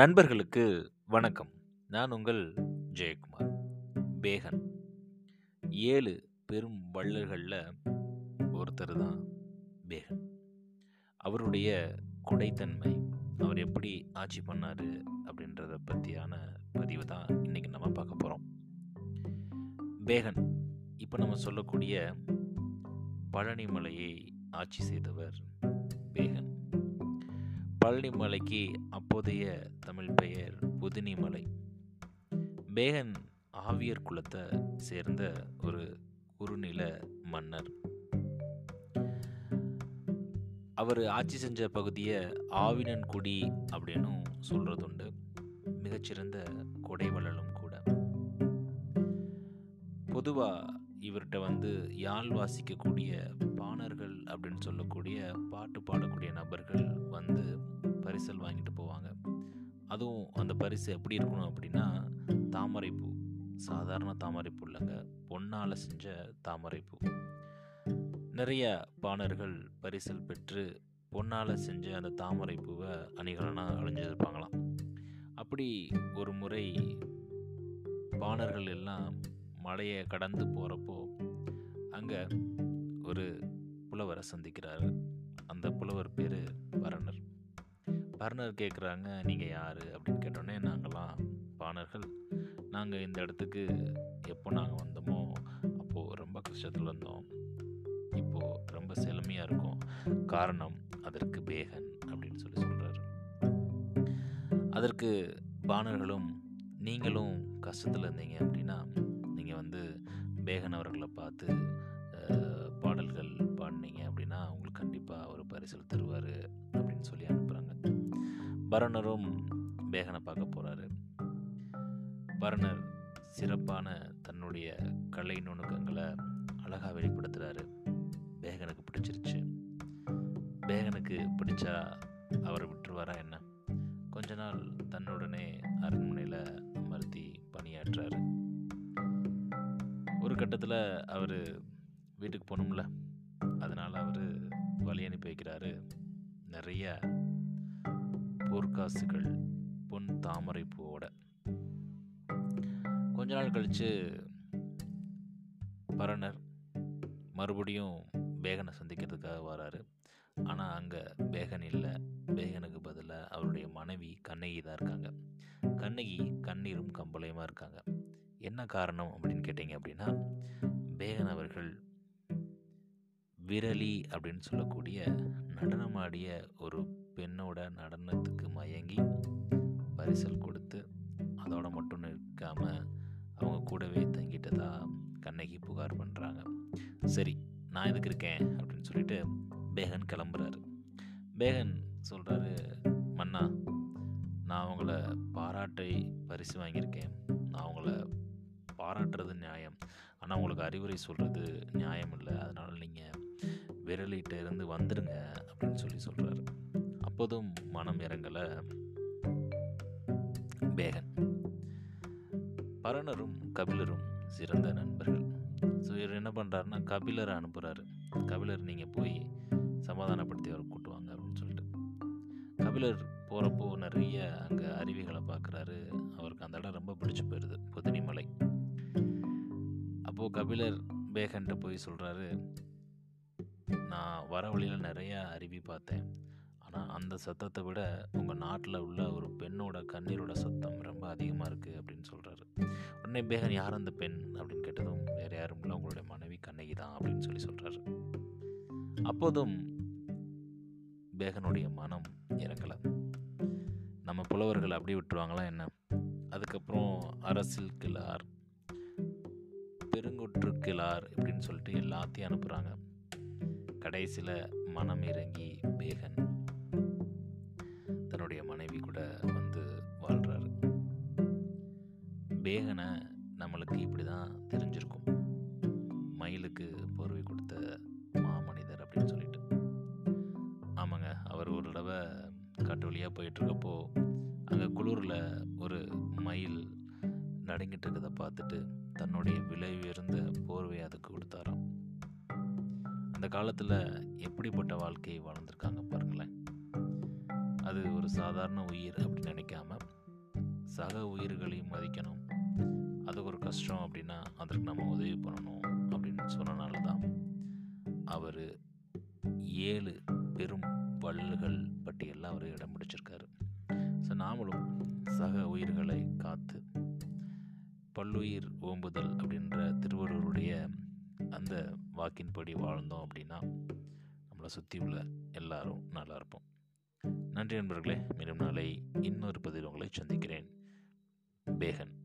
நண்பர்களுக்கு வணக்கம். நான் உங்கள் ஜெயக்குமார். பேகன். ஏழு பெரும் வள்ளல்களில் ஒருத்தர் தான் பேகன். அவருடைய குடைத்தன்மை அவர் எப்படி ஆட்சி பண்ணார் அப்படின்றத பற்றியான பதிவு தான் இன்றைக்கி நம்ம பார்க்க போகிறோம் பேகன் இப்போ நம்ம சொல்லக்கூடிய பழனிமலையை ஆட்சி செய்தவர் பழனி மலைக்கு அப்போதைய தமிழ் பெயர் புதினி மலை பேகன் ஆவியர் குலத்தை சேர்ந்த ஒரு குறுநில மன்னர். அவர் ஆட்சி செஞ்ச பகுதியை ஆவினன்குடி அப்படின்னும் சொல்கிறதுண்டு மிகச்சிறந்த கொடைவள்ளலும் கூட. பொதுவாக இவர்கிட்ட வந்து யாழ் வாசிக்கக்கூடிய பாணர்கள் அப்படின்னு சொல்லக்கூடிய பாட்டு பாடக்கூடிய நபர்கள் வந்து பரிசல் வாங்கிட்டு போவாங்க. அதுவும் அந்த பரிசு எப்படி இருக்கணும் அப்படின்னா தாமரைப்பூ. சாதாரண தாமரைப்பூ இல்லைங்க. பொன்னால் செஞ்ச தாமரைப்பூ. நிறைய பாணர்கள் பரிசல் பெற்று பொன்னால் செஞ்ச அந்த தாமரைப்பூவை அணிகலனாக அழிஞ்சிருப்பாங்களாம் அப்படி ஒரு முறை பாணர்கள் எல்லாம் மலையை கடந்து போகிறப்போ அங்கே ஒரு புலவரை சந்திக்கிறாரு. அந்த புலவர் பேர் பரணர் பர்னர் கேட்குறாங்க நீங்கள் யார்? அப்படின்னு கேட்டோடனே நாங்கள்லாம் பாணர்கள். நாங்கள் இந்த இடத்துக்கு எப்போ நாங்கள் வந்தோமோ அப்போது ரொம்ப கஷ்டத்தில் வந்தோம் இப்போது ரொம்ப செழுமையாக இருக்கும். காரணம் அதற்கு பேகன் அப்படின்னு சொல்லி சொல்கிறாரு அதற்கு பாணர்களும் நீங்களும் கஷ்டத்தில் இருந்தீங்க அப்படின்னா நீங்கள் வந்து பேகன் அவர்களை பார்த்து பாடல்கள் பாடினீங்க அப்படின்னா உங்களுக்கு கண்டிப்பாக ஒரு பரிசல் தருவார் அப்படின்னு சொல்லி அனுப்புகிறாங்க பரணரும் பேகனை பார்க்க போகிறாரு பரணர் சிறப்பான தன்னுடைய கலை நுணுக்கங்களை அழகாக வெளிப்படுத்துகிறாரு பேகனுக்கு பிடிச்சிருச்சு. பேகனுக்கு பிடிச்சா அவரை விட்டுருவாரா என்ன? கொஞ்ச நாள் தன்னுடனே அரண்மனையில் அமர்த்தி பணியாற்றுறாரு ஒரு கட்டத்தில் அவர் வீட்டுக்கு போகணும்ல. அதனால் அவர் வழி அனுப்பி வைக்கிறாரு. நிறைய பொற்காசுகள் பொன் தாமரை பூவோட கொஞ்ச நாள் கழித்து பரணர் மறுபடியும் பேகனை சந்திக்கிறதுக்காக வராரு. ஆனால் அங்கே பேகன் இல்லை. பேகனுக்கு பதிலாக அவருடைய மனைவி கண்ணகி தான் இருக்காங்க. கண்ணகி கண்ணீரும் கம்பளையுமாக இருக்காங்க. என்ன காரணம் அப்படின்னு கேட்டிங்க அப்படின்னா பேகன் அவர்கள் விரலி அப்படின்னு சொல்லக்கூடிய நடனமாடிய ஒரு பெண்ணோட நடனத்துக்கு மயங்கி பரிசல் கொடுத்து அதோட மட்டும் நிற்காம அவங்க கூடவே தங்கிட்டதா கண்ணகி புகார் பண்ணுறாங்க சரி நான் இதுக்கு இருக்கேன்? அப்படின்னு சொல்லிட்டு பேகன் கிளம்புறாரு. பேகன் சொல்கிறாரு மன்னா நான் அவங்கள பாராட்டை பரிசு வாங்கியிருக்கேன். நான் அவங்கள பாராட்டுறது நியாயம். ஆனால் உங்களுக்கு அறிவுரை சொல்கிறது நியாயம் இல்லை. அதனால் நீங்கள் விரலிட்ட இருந்து வந்துடுங்க அப்படின்னு சொல்லி சொல்கிறாரு அப்போதும் மனம் இறங்கலை. பேகன். பரணரும் கபிலரும் சிறந்த நண்பர்கள். ஸோ இவர் என்ன பண்ணுறாருன்னா கபிலரை அனுப்புகிறாரு கபிலர் நீங்கள் போய் சமாதானப்படுத்தி அவரை கூட்டுவாங்க அப்படின்னு சொல்லிட்டு. கபிலர் போகிறப்போ நிறைய அங்கே அருவிகளை பார்க்குறாரு அவருக்கு அந்த இடம் ரொம்ப பிடிச்சி போயிடுது புதினி மலை அப்போது கபிலர் பேகன்ட்ட போய் சொல்கிறாரு நான் வர வழியில் நிறையா அருவி பார்த்தேன். ஆனால் அந்த சத்தத்தை விட உங்கள் நாட்டில் உள்ள ஒரு பெண்ணோட கண்ணீரோட சத்தம் ரொம்ப அதிகமாக இருக்குது அப்படின்னு சொல்கிறாரு உடனே பேகன் யார் அந்த பெண்? அப்படின்னு கேட்டதும் வேறு யாரும் இல்லை. உங்களுடைய மனைவி கண்ணகி தான் அப்படின்னு சொல்லி சொல்கிறாரு அப்போதும் பேகனுடைய மனம் இறங்கலை. நம்ம புலவர்கள் அப்படி விட்டுருவாங்களா என்ன? அதுக்கப்புறம் அரசில் கிளார் பெருங்குற்று கிளார் இப்படின்னு சொல்லிட்டு எல்லாத்தையும் அனுப்புகிறாங்க கடைசியில் மனம் இறங்கி பேகன் தன்னுடைய மனைவி கூட வந்து வாழ்கிறாரு பேகனை நம்மளுக்கு இப்படி தான் தெரிஞ்சிருக்கும். மயிலுக்கு போர்வை கொடுத்த மாமனிதர் அப்படின்னு சொல்லிட்டு. ஆமாங்க அவர் ஒரு தடவை காட்டு வழியாக போயிட்டுருக்கப்போ அங்கே குளூரில் ஒரு மயில் நடுங்கிட்டு இருக்கிறத பார்த்துட்டு தன்னுடைய விலை உயர்ந்த போர்வை அதுக்கு கொடுத்தாராம். அந்த காலத்தில் எப்படிப்பட்ட வாழ்க்கையை வாழ்ந்திருக்காங்க பாருங்களேன். அது ஒரு சாதாரண உயிர் அப்படின்னு நினைக்காம சக உயிர்களையும் மதிக்கணும். அது ஒரு கஷ்டம் அப்படின்னா அதற்கு நம்ம உதவி பண்ணணும் அப்படின்னு சொன்னனால தான் அவர் ஏழு பெரும் வள்ளல்கள் பட்டியலில் அவர் இடம் பிடிச்சிருக்காரு. ஸோ நாமளும் சக உயிர்களை காத்து பல்லுயிர் ஓம்புதல் அப்படின்ற திருவள்ளுவருடைய அந்த வாக்கின்படி வாழ்ந்தோம் அப்படின்னா நம்மளை சுற்றி உள்ள எல்லாரும் நல்லா இருப்போம். நன்றி நண்பர்களே மீண்டும் நாளை இன்னொரு பதில் உங்களை சந்திக்கிறேன். பேகன்.